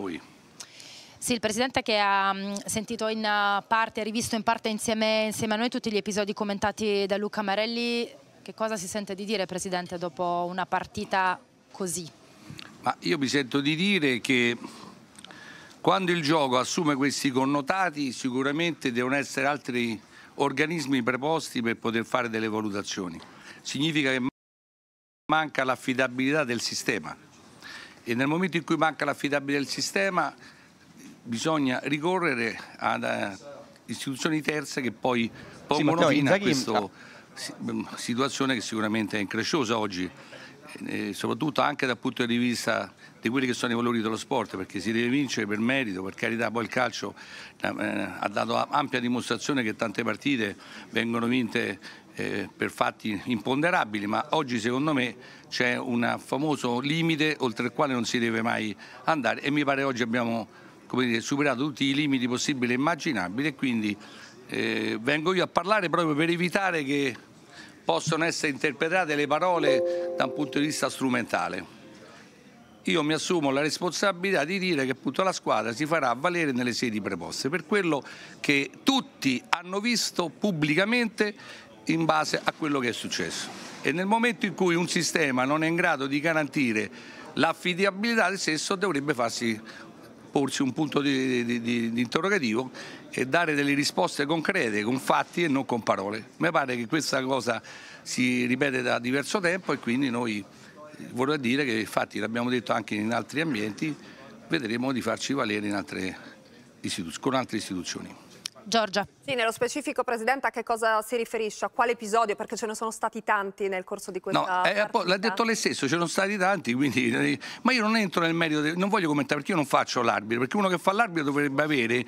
voi. Sì, il Presidente che ha mm, sentito in parte, rivisto in parte insieme, insieme a noi tutti gli episodi commentati da Luca Marelli, che cosa si sente di dire Presidente dopo una partita così? Ma io mi sento di dire che quando il gioco assume questi connotati sicuramente devono essere altri organismi preposti per poter fare delle valutazioni. Significa che manca l'affidabilità del sistema e nel momento in cui manca l'affidabilità del sistema bisogna ricorrere ad uh, istituzioni terze che poi pongono sì, fine a questa mm, situazione che sicuramente è incresciosa oggi, eh, soprattutto anche dal punto di vista di quelli che sono i valori dello sport, perché si deve vincere per merito, per carità, poi il calcio eh, ha dato ampia dimostrazione che tante partite vengono vinte eh, per fatti imponderabili, ma oggi secondo me c'è un famoso limite oltre il quale non si deve mai andare e mi pare oggi abbiamo dire, superato tutti i limiti possibili e immaginabili e quindi eh, vengo io a parlare proprio per evitare che possano essere interpretate le parole da un punto di vista strumentale. Io mi assumo la responsabilità di dire che appunto la squadra si farà valere nelle sedi preposte per quello che tutti hanno visto pubblicamente in base a quello che è successo. E nel momento in cui un sistema non è in grado di garantire l'affidabilità del stesso dovrebbe farsi porsi un punto di, di, di, di, interrogativo e dare delle risposte concrete, con fatti e non con parole. Mi pare che questa cosa si ripete da diverso tempo e quindi noi vorrei dire che infatti l'abbiamo detto anche in altri ambienti, vedremo di farci valere altre con altre istituzioni. Giorgia. Sì, nello specifico Presidente a che cosa si riferisce? A quale episodio? Perché ce ne sono stati tanti nel corso di questa no, eh, l'ha detto lei stesso, ce ne sono stati tanti, quindi, eh, ma io non entro nel merito, non voglio commentare perché io non faccio l'arbitro, perché uno che fa l'arbitro dovrebbe avere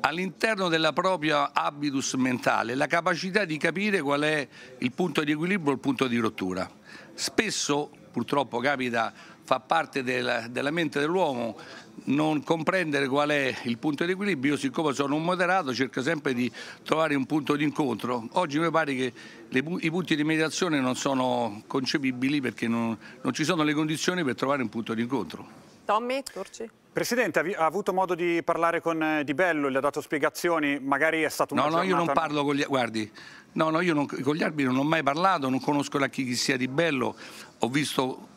all'interno della propria habitus mentale la capacità di capire qual è il punto di equilibrio o il punto di rottura. Spesso purtroppo capita, fa parte della, della mente dell'uomo, non comprendere qual è il punto di equilibrio, io siccome sono un moderato cerco sempre di trovare un punto di incontro. Oggi mi pare che le, i punti di mediazione non sono concepibili perché non, non ci sono le condizioni per trovare un punto di incontro. Tommy, Turci. Presidente, ha avuto modo di parlare con eh, Di Bello, le ha dato spiegazioni, magari è stato un No, no, io non parlo con gli, guardi, no, no, io non, con gli arbitri non ho mai parlato, non conosco la chi, chi sia Di Bello, ho visto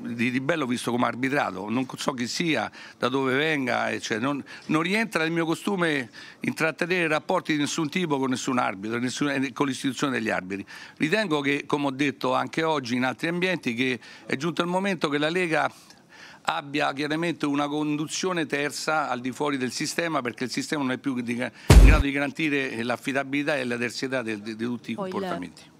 di, di Bello visto come arbitrato, non so chi sia, da dove venga, cioè, non, non, rientra nel mio costume intrattenere rapporti di nessun tipo con nessun arbitro, nessun, eh, con l'istituzione degli arbitri. Ritengo che, come ho detto anche oggi in altri ambienti, che è giunto il momento che la Lega abbia chiaramente una conduzione terza al di fuori del sistema perché il sistema non è più in grado di garantire l'affidabilità e la terzietà di tutti i comportamenti.